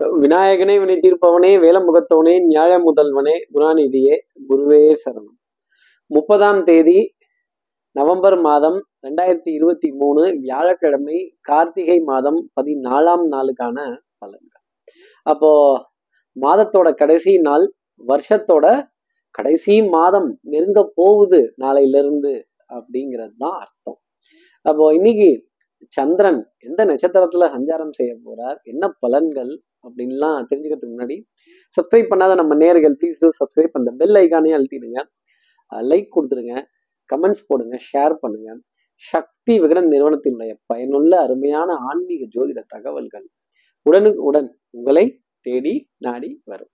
விநாயகனே வினை தீர்ப்பவனே வேலமுகத்தவனே நியாய முதல்வனே குணாநிதியே குருவே சரணம். முப்பதாம் தேதி நவம்பர் மாதம் ரெண்டாயிரத்தி இருபத்தி மூணு வியாழக்கிழமை கார்த்திகை மாதம் பதினாலாம் நாளுக்கான பலன்கள். அப்போ மாதத்தோட கடைசி நாள் வருஷத்தோட கடைசி மாதம் நெருங்க போகுது நாளையிலிருந்து அப்படிங்கிறது தான் அர்த்தம். அப்போ இன்னைக்கு சந்திரன் எந்த நட்சத்திரத்துல சஞ்சாரம் செய்ய போறார் என்ன பலன்கள் அப்படின்லாம் தெரிஞ்சுக்கிறதுக்கு முன்னாடி சப்ஸ்கிரைப் பண்ணாத நம்ம நேர்கள் ப்ளீஸ் டூ சப்ஸ்கிரைப் அந்த பெல் ஐக்கானே அழுத்திடுங்க. லைக் கொடுத்துருங்க கமெண்ட்ஸ் போடுங்க. ஷேர் பண்ணுங்க. சக்தி விகடன் நிறுவனத்தினுடைய பயனுள்ள அருமையான ஆன்மீக ஜோதிட தகவல்கள் உடனுக்கு உடன் உங்களை தேடி நாடி வரும்.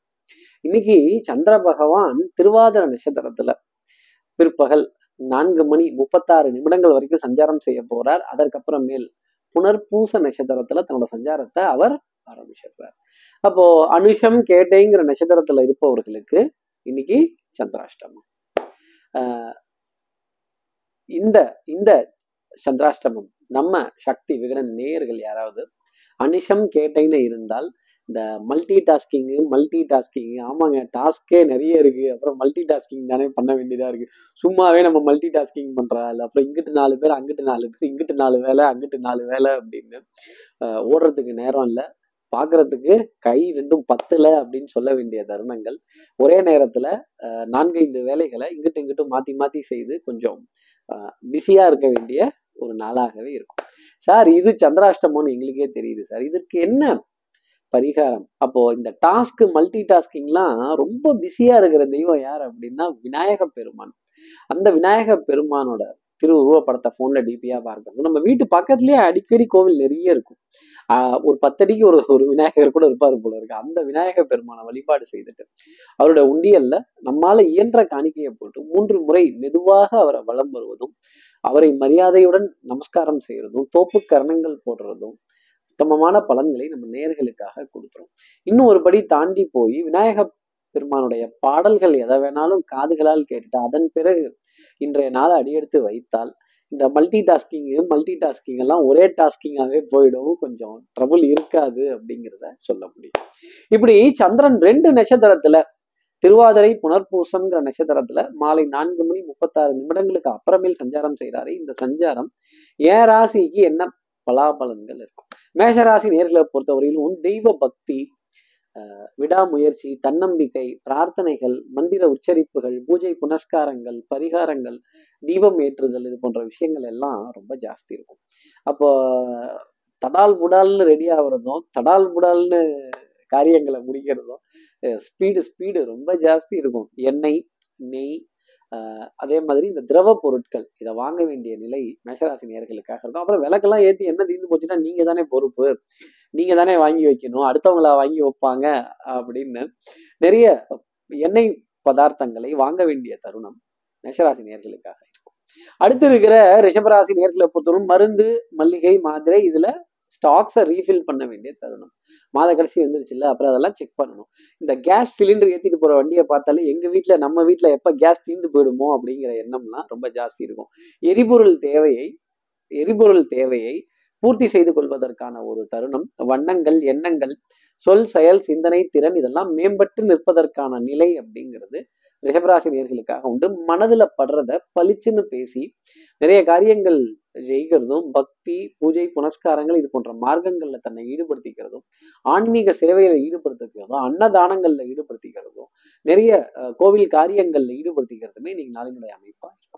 இன்னைக்கு சந்திர பகவான் திருவாதிர நட்சத்திரத்துல பிற்பகல் நான்கு மணி முப்பத்தாறு நிமிடங்கள் வரைக்கும் சஞ்சாரம் செய்ய போறார். அதற்கப்புறமேல் புனர்பூச நட்சத்திரத்துல தன்னோட சஞ்சாரத்தை அவர் ஆரம்பிச்சிடுறார் அப்போ அனுஷம் கேட்டைங்கிற நட்சத்திரத்துல இருப்பவர்களுக்கு இன்னைக்கு சந்திராஷ்டமம். ஆஹ் இந்த இந்த சந்திராஷ்டமம் நம்ம சக்தி விகடன் நேயர்கள் யாராவது அனிஷம் கேட்டைன்னு இருந்தால் இந்த மல்டி டாஸ்கிங்கு மல்டி டாஸ்கிங் ஆமாங்க டாஸ்கே நிறைய இருக்கு. அப்புறம் மல்டி டாஸ்கிங் தானே பண்ண வேண்டியதா இருக்கு. சும்மாவே நம்ம மல்டி டாஸ்கிங் பண்றா இல்லை அப்புறம் இங்கிட்டு நாலு பேர் அங்கிட்டு நாலு பேர் இங்கிட்டு நாலு வேலை அங்கிட்டு நாலு வேலை அப்படின்னு ஆஹ் ஓடுறதுக்கு நேரம் இல்லை. பார்க்கறதுக்கு கை ரெண்டும் பத்தல அப்படின்னு சொல்ல வேண்டிய தருணங்கள். ஒரே நேரத்துல நான்கு நான்கைந்து வேலைகளை இங்கிட்டு இங்கிட்டு மாத்தி மாத்தி செய்து கொஞ்சம் பிஸியா இருக்க வேண்டிய ஒரு நாளாகவே இருக்கும். சார் இது சந்திராஷ்டமம்னு எங்களுக்கே தெரியுது சார். இதற்கு என்ன பரிகாரம்? அப்போ இந்த டாஸ்க் மல்டி டாஸ்கிங்லாம் ரொம்ப பிஸியா இருக்கிற தெய்வம் யார் அப்படின்னா விநாயக பெருமான். அந்த விநாயக பெருமானோட திரு உருவப்படத்தை போன்ல டிபியாக பார்க்கறது நம்ம வீட்டு பக்கத்துலயே அடிக்கடி கோவில் நிறைய இருக்கும். ஒரு பத்தடிக்கு ஒரு ஒரு விநாயகர் கூட இருப்பார் போல இருக்கு. அந்த விநாயக பெருமானை வழிபாடு செய்துட்டு அவருடைய உண்டியல்ல நம்மால இயன்ற காணிக்கையை போட்டு மூன்று முறை மெதுவாக அவரை வலம் வருவதும் அவரை மரியாதையுடன் நமஸ்காரம் செய்யறதும் தோப்பு கரணங்கள் போடுறதும் உத்தமமான பலன்களை நம்ம நேர்களுக்காக கொடுத்துரும். இன்னும் ஒரு படி தாண்டி போய் விநாயக பெருமானுடைய பாடல்கள் எதை வேணாலும் காதுகளால் கேட்டுட்டு அதன் பிறகு இன்றைய நாளை அடியெடுத்து வைத்தால் இந்த மல்டி டாஸ்கிங்கு மல்டி டாஸ்கிங் எல்லாம் ஒரே டாஸ்கிங்காகவே போயிடும். கொஞ்சம் ட்ரபுள் இருக்காது அப்படிங்கிறத சொல்ல முடியும். இப்படி சந்திரன் ரெண்டு நட்சத்திரத்துல திருவாதிரை புனர்பூசம்ங்கிற நட்சத்திரத்துல மாலை நான்கு மணி முப்பத்தாறு நிமிடங்களுக்கு அப்புறமேல் சஞ்சாரம் செய்கிறாரு. இந்த சஞ்சாரம் ஏன் ராசிக்கு என்ன பலாபலன்கள் இருக்கும்? மேஷராசி நேர்களை பொறுத்தவரையிலும் தெய்வ பக்தி விடாமுயற்சி தன்னம்பிக்கை பிரார்த்தனைகள் மந்திர உச்சரிப்புகள் பூஜை புனஸ்காரங்கள் பரிகாரங்கள் தீபம் ஏற்றுதல் இது போன்ற விஷயங்கள் எல்லாம் ரொம்ப ஜாஸ்தி இருக்கும். அப்போ தடால் புடால்னு ரெடி ஆகுறதும் தடால் புடால்னு காரியங்களை முடிக்கிறதும் ஸ்பீடு ஸ்பீடு ரொம்ப ஜாஸ்தி இருக்கும். எண்ணெய் நெய் அதே மாதிரி இந்த திரவ பொருட்கள் இதை வாங்க வேண்டிய நிலை மேஷராசி நேர்களுக்காக இருக்கும். அப்புறம் விளக்கெல்லாம் ஏற்றி என்ன தீர்ந்து போச்சுன்னா நீங்க தானே பொறுப்பு. நீங்க தானே வாங்கி வைக்கணும். அடுத்தவங்களா வாங்கி வைப்பாங்க அப்படின்னு நிறைய எண்ணெய் பதார்த்தங்களை வாங்க வேண்டிய தருணம் மேஷராசி நேர்களுக்காக இருக்கும். அடுத்து இருக்கிற ரிஷபராசி நேர்களை பொறுத்தவரை மருந்து மல்லிகை மாத்திரை இதுல ஸ்டாக்ஸை ரீஃபில் பண்ண வேண்டிய தருணம். மாத கடைசி வந்துருச்சுல்ல அப்புறம் அதெல்லாம் செக் பண்ணணும். இந்த கேஸ் சிலிண்டர் ஏற்றிட்டு போகிற வண்டியை பார்த்தாலே எங்கள் வீட்டில் நம்ம வீட்டில் எப்போ கேஸ் தீர்ந்து போயிடுமோ அப்படிங்கிற எண்ணம்லாம் ரொம்ப ஜாஸ்தி இருக்கும். எரிபொருள் தேவையை எரிபொருள் தேவையை பூர்த்தி செய்து கொள்வதற்கான ஒரு தருணம் வண்ணங்கள் எண்ணங்கள் சொல் செயல் சிந்தனை திறன் இதெல்லாம் மேம்பட்டு நிற்பதற்கான நிலை அப்படிங்கிறது ரிஷபராசி நேர்களுக்காக உண்டு. மனதில் படுறத பளிச்சுன்னு பேசி நிறைய காரியங்கள் ஜெயிக்கிறதும் பக்தி பூஜை புனஸ்காரங்கள் இது போன்ற மார்க்கங்கள்ல தன்னை ஈடுபடுத்திக்கிறதும் ஆன்மீக சேவையில ஈடுபடுத்திக்கிறதும் அன்னதானங்கள்ல ஈடுபடுத்திக்கிறதும் நிறைய கோவில் காரியங்கள்ல ஈடுபடுத்திக்கிறதுமே இன்னைக்கு நாளினுடைய அமைப்பா இருக்கும்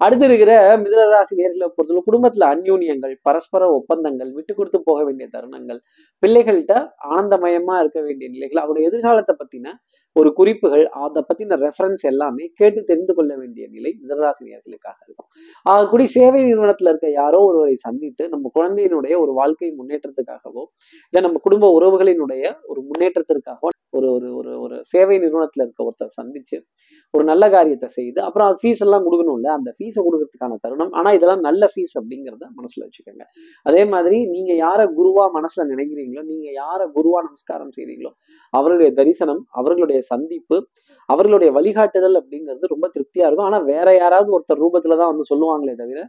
அடுத்து இருக்கிற மிதனராசி நேர்களை பொறுத்தவரை குடும்பத்துல அந்யூன்யங்கள் பரஸ்பர ஒப்பந்தங்கள் விட்டு கொடுத்து போக வேண்டிய தருணங்கள் பிள்ளைகள்கிட்ட ஆனந்தமயமா இருக்க வேண்டிய நிலைகள் அவருடைய எதிர்காலத்தை பத்தின ஒரு குறிப்புகள் அதை பத்தின ரெஃபரன்ஸ் எல்லாமே கேட்டு தெரிந்து கொள்ள வேண்டிய நிலை மிதனராசினியர்களுக்காக இருக்கும். ஆகக்கூடி சேவை நிறுவனத்துல இருக்க யாரோ ஒருவரை சந்தித்து நம்ம குழந்தையினுடைய ஒரு வாழ்க்கை முன்னேற்றத்துக்காகவோ இல்லை நம்ம குடும்ப உறவுகளினுடைய ஒரு முன்னேற்றத்திற்காகவோ ஒரு ஒரு ஒரு ஒரு சேவை நிறுவனத்தில் இருக்க ஒருத்தர் சந்திச்சு ஒரு நல்ல காரியத்தை செய்து அப்புறம் அது ஃபீஸ் எல்லாம் கொடுக்கணும்ல அந்த ஃபீஸை கொடுக்கறதுக்கான தருணம். ஆனால் இதெல்லாம் நல்ல ஃபீஸ் அப்படிங்கிறத மனசுல வச்சுக்கோங்க. அதே மாதிரி நீங்க யாரை குருவா மனசுல நினைக்கிறீங்களோ நீங்க யாரை குருவா நமஸ்காரம் செய்கிறீங்களோ அவர்களுடைய தரிசனம் அவர்களுடைய சந்திப்பு அவர்களுடைய வழிகாட்டுதல் அப்படிங்கிறது ரொம்ப திருப்தியாக இருக்கும். ஆனால் வேற யாராவது ஒருத்தர் ரூபத்துலதான் வந்து சொல்லுவாங்களே தவிர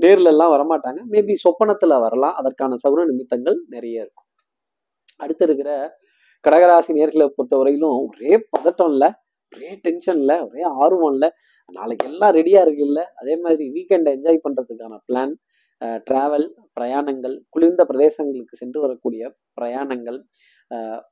நேர்ல எல்லாம் வரமாட்டாங்க. மேபி சொப்பனத்துல வரலாம். அதற்கான சகுன நிமித்தங்கள் நிறைய இருக்கும். அடுத்து இருக்கிற கடகராசி நேர்களை பொறுத்தவரையிலும் ஒரே பதட்டம் இல்லை ஒரே டென்ஷன் இல்லை ஒரே ஆர்வம் இல்லை நாளைக்கு எல்லாம் ரெடியா இருக்குல்ல அதே மாதிரி வீக்கெண்டை என்ஜாய் பண்றதுக்கான பிளான் டிராவல் பிரயாணங்கள் குளிர்ந்த பிரதேசங்களுக்கு சென்று வரக்கூடிய பிரயாணங்கள்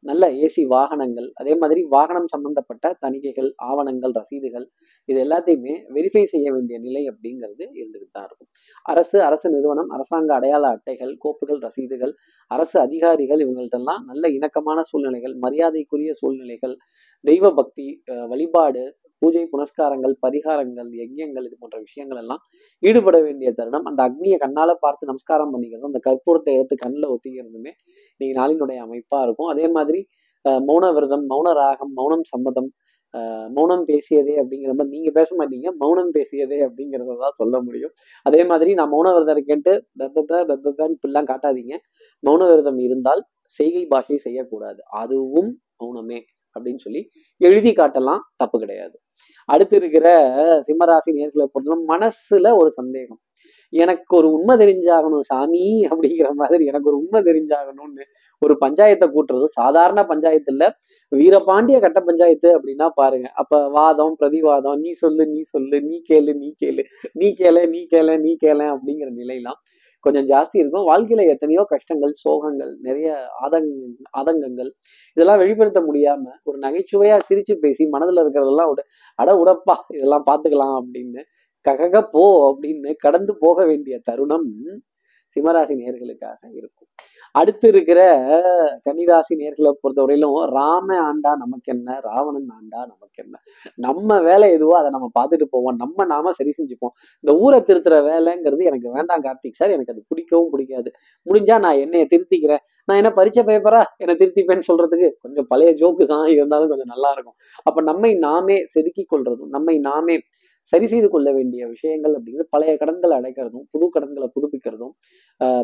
நல்ல ஏசி வாகனங்கள் அதே மாதிரி வாகனம் சம்பந்தப்பட்ட தணிக்கைகள் ஆவணங்கள் ரசீதுகள் இது எல்லாத்தையுமே வெரிஃபை செய்ய வேண்டிய நிலை அப்படிங்கிறது இருந்துகிட்டு தான் இருக்கும். அரசு அரசு நிறுவனம் அரசாங்க அடையாள அட்டைகள் கோப்புகள் ரசீதுகள் அரசு அதிகாரிகள் இவங்கள்ட்டெல்லாம் நல்ல இணக்கமான சூழ்நிலைகள் மரியாதைக்குரிய சூழ்நிலைகள் தெய்வ பக்தி வழிபாடு பூஜை புனஸ்காரங்கள் பரிகாரங்கள் யஜ்யங்கள் இது போன்ற விஷயங்கள் எல்லாம் ஈடுபட வேண்டிய தருணம். அந்த அக்னியை கண்ணால பார்த்து நமஸ்காரம் பண்ணிக்கிறதும் அந்த கற்பூரத்தை எடுத்து கண்ணில் ஒத்திக்கிறதுமே இன்னைக்கு நாளினுடைய அமைப்பா இருக்கும். அதே மாதிரி மௌன விரதம் மௌன ராகம் மௌனம் சம்மதம் மௌனம் பேசியதே அப்படிங்கிற மாதிரி நீங்க பேச மாட்டீங்க. மௌனம் பேசியதே அப்படிங்கிறத தான் சொல்ல முடியும். அதே மாதிரி நான் மௌன விரதம் இருக்கேன்ட்டு பெப்ப பெப்பன்னு இப்படிலாம் காட்டாதீங்க. மௌன விரதம் இருந்தால் செய்கை பாஷை செய்யக்கூடாது. அதுவும் மௌனமே. அப்படின்னு சொல்லி எழுதி காட்டலாம். தப்பு கிடையாது. அடுத்து இருக்கிற சிம்மராசி நேர்களை பொறுத்தவரை மனசுல ஒரு சந்தேகம். எனக்கு ஒரு உண்மை தெரிஞ்சாகணும் சாமி அப்படிங்கிற மாதிரி எனக்கு ஒரு உண்மை தெரிஞ்சாகணும்னு ஒரு பஞ்சாயத்தை கூட்டுறதும் சாதாரண பஞ்சாயத்து இல்ல வீரபாண்டிய கட்ட பஞ்சாயத்து அப்படின்னா பாருங்க. அப்ப வாதம் பிரதிவாதம் நீ சொல்லு நீ சொல்லு நீ கேளு நீ கேளு நீ கேளு நீ கேளு நீ கேள அப்படிங்கிற நிலையெல்லாம் கொஞ்சம் ஜாஸ்தி இருக்கும். வாழ்க்கையில எத்தனையோ கஷ்டங்கள் சோகங்கள் நிறைய ஆதங் ஆதங்கங்கள் இதெல்லாம் வெளிப்படுத்த முடியாம ஒரு நகைச்சுவையா சிரிச்சு பேசி மனதுல இருக்கிறதெல்லாம் விட அட உடப்பா இதெல்லாம் பாத்துக்கலாம் அப்படின்னு ககக போ அப்படின்னு கடந்து போக வேண்டிய தருணம் சிம்மராசி நேர்களுக்காக இருக்கும். அடுத்து இருக்கிற கன்னிராசி நேர்களை பொறுத்தவரையிலும் ராம ஆண்டா நமக்கு என்ன? ராவணன் ஆண்டா நமக்கு என்ன? நம்ம வேலை எதுவோ அதை நம்ம பார்த்துட்டு போவோம். நம்ம நாம சரி செஞ்சுப்போம். இந்த ஊரை திருத்துற வேலைங்கிறது எனக்கு வேண்டாம் கார்த்திக் சார். எனக்கு அது பிடிக்கவும் பிடிக்காது. முடிஞ்சா நான் என்னைய திருத்திக்கிறேன். நான் என்ன பரிச்சை பேப்பரா என்னை திருத்திப்பேன்னு சொல்றதுக்கு கொஞ்சம் பழைய ஜோக்கு தான். இருந்தாலும் கொஞ்சம் நல்லா இருக்கும். அப்ப நம்மை நாமே செதுக்கி கொள்றதும் நம்மை நாமே சரி செய்து கொள்ள வேண்டிய விஷயங்கள் அப்படிங்கிறது பழைய கடன்களை அடைக்கிறதும் புது கடன்களை புதுப்பிக்கிறதும்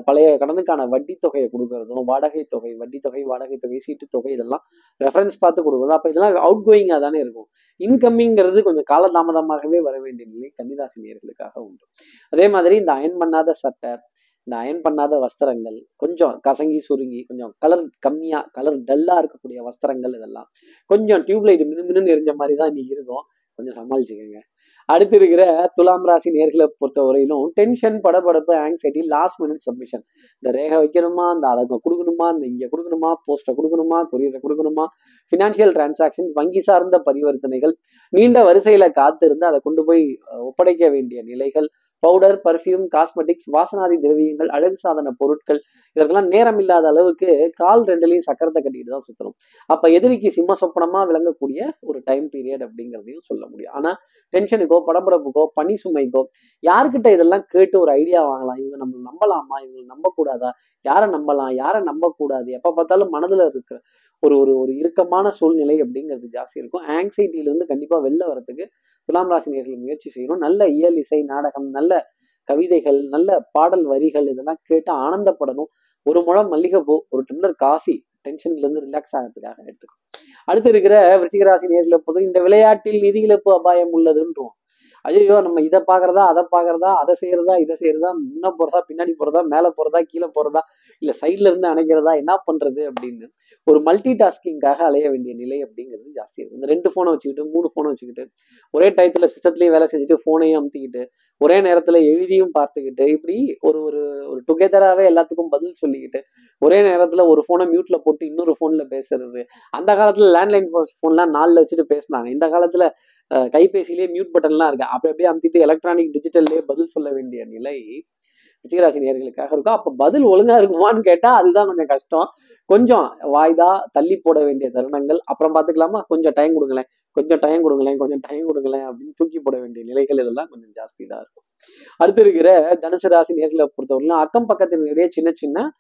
பழைய கடனுக்கான வட்டி தொகையை கொடுக்கறதும் வாடகை தொகை வட்டி தொகை வாடகை தொகை சீட்டு தொகை இதெல்லாம் ரெஃபரன்ஸ் பார்த்து கொடுக்குறது அப்போ இதெல்லாம் அவுட் கோயிங்காக தானே இருக்கும். இன்கம்மிங்கிறது கொஞ்சம் காலதாமதமாகவே வர வேண்டிய நிலை கன்னிராசினியர்களுக்காக உண்டு. அதே மாதிரி இந்த அயன் பண்ணாத சட்டை இந்த அயன் பண்ணாத வஸ்திரங்கள் கொஞ்சம் கசங்கி சுருங்கி கொஞ்சம் கலர் கம்மியாக கலர் டல்லாக இருக்கக்கூடிய வஸ்திரங்கள் இதெல்லாம் கொஞ்சம் டியூப்லைட் மினு மினுன்னு எரிஞ்ச மாதிரி தான் இன்னைக்கு இருக்கும். கொஞ்சம் சமாளிச்சுக்கோங்க. அடுத்து இருக்கிற துலாம் ராசி நேர்களை பொறுத்தவரையிலும் டென்ஷன் படப்படப்பு ஆங்ஸைட்டி லாஸ்ட் மினிட் சப்மிஷன் இந்த ரேகை வைக்கணுமா? இந்த அதை கொடுக்கணுமா? இந்த இங்கே கொடுக்கணுமா? போஸ்ட்டை கொடுக்கணுமா? கொரியரை கொடுக்கணுமா? ஃபினான்ஷியல் டிரான்சாக்ஷன் வங்கி சார்ந்த பரிவர்த்தனைகள் நீண்ட வரிசையில காத்திருந்து அதை கொண்டு போய் ஒப்படைக்க வேண்டிய நிலைகள் பவுடர் பர்ஃப்யூம் காஸ்மெட்டிக்ஸ் வாசனாதி திரவியங்கள் அழகு சாதன பொருட்கள் இதற்கெல்லாம் நேரம் இல்லாத அளவுக்கு கால் ரெண்டுலையும் சக்கரத்தை கட்டிட்டு தான் சுத்தணும். அப்ப எதிரிக்கு சிம்ம சொப்பனமா விளங்கக்கூடிய ஒரு டைம் பீரியட் அப்படிங்கிறதையும் சொல்ல முடியும். ஆனா டென்ஷனுக்கோ படபடப்புக்கோ பனி சுமைக்கோ யார்கிட்ட இதெல்லாம் கேட்டு ஒரு ஐடியா வாங்கலாம்? இவங்க நம்ம நம்பலாமா? இவங்க நம்பக்கூடாதா? யாரை நம்பலாம்? யாரை நம்பக்கூடாது? எப்ப பார்த்தாலும் மனதுல இருக்கிற ஒரு ஒரு ஒரு இறுக்கமான சூழ்நிலை அப்படிங்கிறது ஜாஸ்தி இருக்கும். ஆங்ஸைட்டில இருந்து கண்டிப்பா வெளில வரதுக்கு துலாம் ராசி முயற்சி செய்யணும். நல்ல இயல் இசை நாடகம் நல்ல கவிதைகள் நல்ல பாடல் வரிகள் இதெல்லாம் கேட்டு ஆனந்தப்படணும். ஒரு முழம் மல்லிகைப்பூ ஒரு டம்ளர் காஃபி டென்ஷன்ல இருந்து ரிலாக்ஸ் ஆகிறதுக்காக எடுத்துக்கணும் அடுத்து இருக்கிற விருச்சிகராசி நேர்களை பொறுத்த இந்த விளையாட்டில் நிதி இழப்பு அபாயம் உள்ளதுன்றோம் ஐயோ நம்ம இதை பார்க்குறதா அதை பார்க்குறதா அதை செய்கிறதா இதை செய்கிறதா முன்ன போகிறதா பின்னாடி போகிறதா மேலே போகிறதா கீழே போகிறதா இல்லை சைடில் இருந்து அணைக்கிறதா என்ன பண்ணுறது அப்படின்னு ஒரு மல்டி டாஸ்கிங்காக அலைய வேண்டிய நிலை அப்படிங்கிறது ஜாஸ்தி இருக்கும் இந்த ரெண்டு ஃபோனை வச்சுக்கிட்டு மூணு ஃபோனை வச்சுக்கிட்டு ஒரே டயத்தில் சிஸ்டத்துலேயும் வேலை செஞ்சுட்டு ஃபோனையும் அமுத்திக்கிட்டு ஒரே நேரத்தில் எழுதியும் பார்த்துக்கிட்டு இப்படி ஒரு ஒரு ஒரு டுகெதராகவே எல்லாத்துக்கும் பதில் சொல்லிக்கிட்டு ஒரே நேரத்தில் ஒரு ஃபோனை மியூட்டில் போட்டு இன்னொரு ஃபோனில் பேசுறது அந்த காலத்தில் லேண்ட்லைன் ஃபோன்லாம் நாலில் வச்சுட்டு பேசினாங்க. இந்த காலத்தில் கைபேசியிலே மியூட் பட்டன்லாம் இருக்கு. அப்படி அப்படியே அமுத்திட்டு எலக்ட்ரானிக் டிஜிட்டல்லே பதில் சொல்ல வேண்டிய நிலை ரிச்சிகராசி நேர்களுக்காக இருக்கும். அப்போ பதில் ஒழுங்கா இருக்குமான்னு கேட்டா அதுதான் கொஞ்சம் கஷ்டம். கொஞ்சம் வாய்தா தள்ளி போட வேண்டிய தருணங்கள். அப்புறம் பார்த்துக்கலாமா? கொஞ்சம் டைம் கொடுங்களேன். கொஞ்சம் டைம் கொடுங்களேன். கொஞ்சம் டைம் கொடுங்களேன் அப்படின்னு தூக்கி போட வேண்டிய நிலைகள் இதெல்லாம் கொஞ்சம் ஜாஸ்தி தான் இருக்கும். அடுத்து இருக்கிற தனுசு ராசி நேர்களை பொறுத்தவரையிலும் அக்கம் பக்கத்தினுடைய சின்ன சின்ன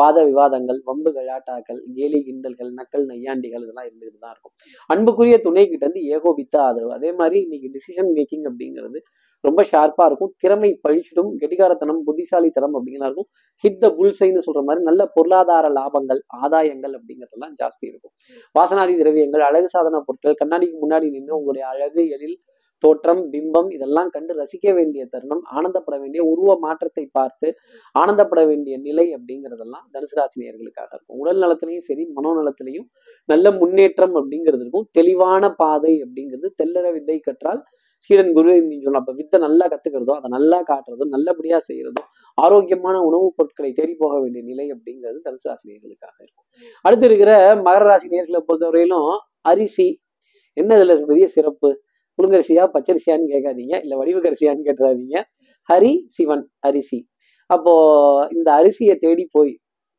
வாத விவாதங்கள் வம்பு கலாட்டாக்கள் கேலி கிண்டல்கள் நக்கல் நையாண்டிகள் இதெல்லாம் இருந்துகிட்டு தான் இருக்கும். அன்புக்குரிய துணை கிட்ட இருந்து ஏகோபித்த ஆதரவு. அதே மாதிரி இன்னைக்கு டிசிஷன் மேக்கிங் அப்படிங்கிறது ரொம்ப ஷார்ப்பா இருக்கும். திறமை பழிச்சிடும் கெட்டிகாரத்தனம் புத்திசாலித்தனம் அப்படிங்கலாம் இருக்கும். ஹிட் த புல்சைன்னு சொல்ற மாதிரி நல்ல பொருளாதார லாபங்கள் ஆதாயங்கள் அப்படிங்கிறதெல்லாம் ஜாஸ்தி இருக்கும். வாசனாதி திரவியங்கள் அழகு சாதன பொருட்கள் கண்ணாடிக்கு முன்னாடி நின்று உங்களுடைய அழகு எழில் தோற்றம் பிம்பம் இதெல்லாம் கண்டு ரசிக்க வேண்டிய தருணம் ஆனந்தப்பட வேண்டிய உருவ மாற்றத்தை பார்த்து ஆனந்தப்பட வேண்டிய நிலை அப்படிங்கிறதெல்லாம் தனுசு ராசினியர்களுக்காக இருக்கும். உடல் நலத்திலையும் சரி மனோநலத்திலையும் நல்ல முன்னேற்றம் அப்படிங்கிறது இருக்கும். தெளிவான பாதை அப்படிங்கிறது தெல்லற வித்தை கற்றால் சீடன் குரு சொல்லலாம். அப்ப வித்தை நல்லா கத்துக்கிறதோ அதை நல்லா காட்டுறதும் நல்லபடியா செய்யறதும் ஆரோக்கியமான உணவுப் பொருட்களை தேடி போக வேண்டிய நிலை அப்படிங்கிறது தனுசு ராசி இருக்கும். அடுத்து இருக்கிற மகர ராசி நேர்களை பொறுத்தவரையிலும் அரிசி. என்ன இதுல பெரிய சிறப்பு? புழுங்கரிசியா பச்சரிசியான்னு கேட்காதீங்க. இல்லை வடிவகரிசியான்னு கேட்டுறாதீங்க. ஹரி சிவன் அரிசி. அப்போ இந்த அரிசியை தேடி போய்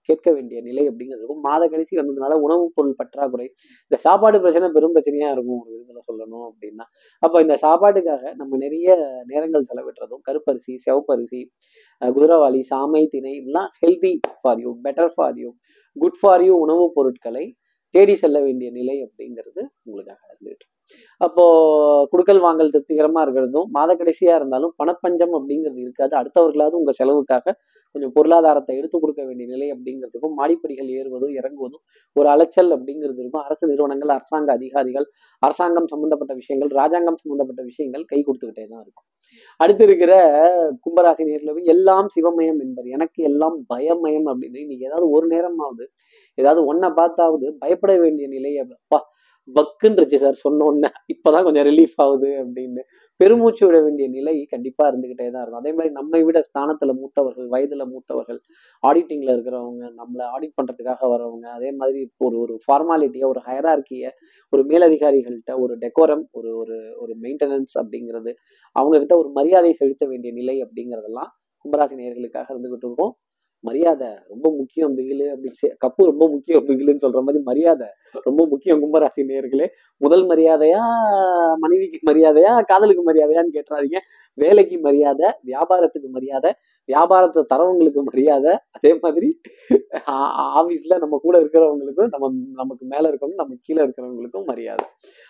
கேட்க வேண்டிய நிலை அப்படிங்கிறது இருக்கும். மாத கடைசி வந்ததுனால உணவுப் பொருள் பற்றாக்குறை. இந்த சாப்பாடு பிரச்சனை பெரும் பிரச்சனையா இருக்கும் ஒரு விதத்துல சொல்லணும் அப்படின்னா. அப்போ இந்த சாப்பாட்டுக்காக நம்ம நிறைய நேரங்கள் செலவிடுறதும் கருப்பரிசி சிவப்பரிசி குதிரவாளி சாமை திணை இதெல்லாம் healthy for you better for you good for you உணவுப் பொருட்களை தேடி செல்ல வேண்டிய நிலை அப்படிங்கிறது உங்களுக்காக இருந்துட்டு அப்போ குடுக்கல் வாங்கல் திருப்திகரமா இருக்கிறதும் மாத கடைசியா இருந்தாலும் பணப்பஞ்சம் அப்படிங்கிறது இருக்காது. அடுத்தவர்களாவது உங்க செலவுக்காக கொஞ்சம் பொருளாதாரத்தை எடுத்து கொடுக்க வேண்டிய நிலை அப்படிங்கிறதுக்கும் மாடிப்படிகள் ஏறுவதும் இறங்குவதும் ஒரு அலைச்சல் அப்படிங்கிறது இருக்கும். அரசு நிறுவனங்கள் அரசாங்க அதிகாரிகள் அரசாங்கம் சம்பந்தப்பட்ட விஷயங்கள் ராஜாங்கம் சம்பந்தப்பட்ட விஷயங்கள் கை கொடுத்துக்கிட்டே தான் இருக்கும். அடுத்து இருக்கிற கும்பராசி நேர்களை எல்லாம் சிவமயம் என்பர் எனக்கு எல்லாம் பயமயம் அப்படின்னு. இன்னைக்கு ஏதாவது ஒரு நேரமாவது ஏதாவது ஒன்ன பார்த்தாவது பயப்பட வேண்டிய நிலை அப்பா. பக்குன்றுச்சு சார் சொன்னோன்ன. உடனே இப்பதான் கொஞ்சம் ரிலீஃப் ஆகுது அப்படின்னு. பெருமூச்சு விட வேண்டிய நிலை கண்டிப்பா இருந்துகிட்டே தான் இருக்கும். அதே மாதிரி நம்மை விட ஸ்தானத்துல மூத்தவர்கள் வயதுல மூத்தவர்கள் ஆடிட்டிங்ல இருக்கிறவங்க நம்மளை ஆடிட் பண்றதுக்காக வரவங்க அதே மாதிரி ஒரு ஒரு ஃபார்மாலிட்டியை ஒரு ஹயரார்கிய ஒரு மேலதிகாரிகள்கிட்ட ஒரு டெக்கோரம் ஒரு ஒரு ஒரு மெயின்டெனன்ஸ் அப்படிங்கிறது அவங்க கிட்ட ஒரு மரியாதை செலுத்த வேண்டிய நிலை அப்படிங்கிறதெல்லாம் கும்பராசி நேர்களுக்காக இருந்துகிட்டு இருக்கும். மரியாதை ரொம்ப முக்கியம் பிகிலு அப்படின்னு கப்பு ரொம்ப முக்கியம் பிகிலுன்னு சொல்ற மாதிரி மரியாதை ரொம்ப முக்கியம் கும்பராசி நேர்களே முதல் மரியாதையா மனைவிக்கு மரியாதையா காதலுக்கு மரியாதையான்னு கேட்டுறாதீங்க. வேலைக்கு மரியாதை வியாபாரத்துக்கு மரியாதை வியாபாரத்தை தரவங்களுக்கு மரியாதை. அதே மாதிரி ஆ- ஆபீஸ்ல நம்ம கூட இருக்கிறவங்களுக்கும் நம்ம நமக்கு மேல இருக்கவங்க நம்ம கீழே இருக்கிறவங்களுக்கும் மரியாதை.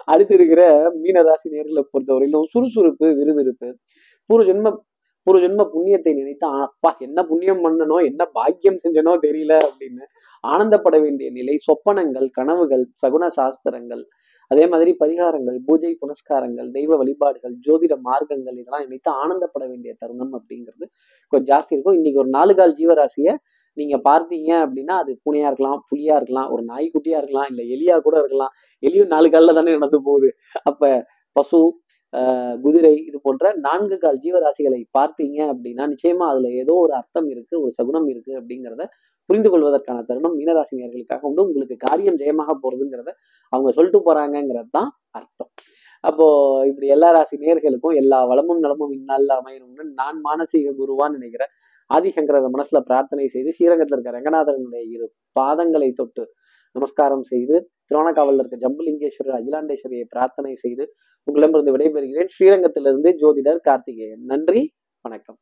அடுத்து இருக்கிற மீனராசி நேர்களை பொறுத்தவரையிலும் சுறுசுறுப்பு விறுவிறுப்பு. பூர்வ ஜென்ம ஒரு ஜென்ம புண்ணியத்தை நினைத்து அப்பா என்ன புண்ணியம் பண்ணனோ என்ன பாக்கியம் செஞ்சனோ தெரியல அப்படின்னு ஆனந்தப்பட வேண்டிய நிலை சொப்பனங்கள் கனவுகள் சகுன சாஸ்திரங்கள் அதே மாதிரி பரிகாரங்கள் பூஜை புனஸ்காரங்கள் தெய்வ வழிபாடுகள் ஜோதிட மார்க்கங்கள் இதெல்லாம் நினைத்து ஆனந்தப்பட வேண்டிய தருணம் அப்படிங்கிறது கொஞ்சம் ஜாஸ்தி இருக்கும். இன்னைக்கு ஒரு நாலு கால் ஜீவராசியை நீங்க பார்த்தீங்க அப்படின்னா அது பூனையா இருக்கலாம் புலியா இருக்கலாம் ஒரு நாய்க்குட்டியா இருக்கலாம் இல்ல எலியா கூட இருக்கலாம். எலியும் நாலு காலில் தானே நடந்து போகுது. அப்ப பசு குதிரை இது போன்ற நான்கு கால் ஜீவராசிகளை பார்த்தீங்க அப்படின்னா நிச்சயமா அதுல ஏதோ ஒரு அர்த்தம் இருக்கு ஒரு சகுனம் இருக்கு அப்படிங்கிறத புரிந்து கொள்வதற்கான தருணம் மீனராசினியர்களுக்காக உண்டு. உங்களுக்கு காரியம் ஜெயமாக போறதுங்கிறத அவங்க சொல்லிட்டு போறாங்கிறது தான் அர்த்தம். அப்போ இப்படி எல்லா ராசி நேர்களுக்கும் எல்லா வளமும் நலமும் இந்நாளில் அமையணும்னு நான் மானசீக குருவான்னு நினைக்கிறேன் ஆதிசங்கரத மனசுல பிரார்த்தனை செய்து ஸ்ரீரங்கத்தில் இருக்க ரங்கநாதனுடைய இரு பாதங்களை தொட்டு நமஸ்காரம் செய்து திருவண்ணாக்காவலில் இருக்க ஜம்புலிங்கேஸ்வரர் அகிலாண்டேஸ்வரியை பிரார்த்தனை செய்து உங்களிடமிருந்து விடைபெறுகிறேன். ஸ்ரீரங்கத்திலிருந்து ஜோதிடர் கார்த்திகேயன். நன்றி வணக்கம்.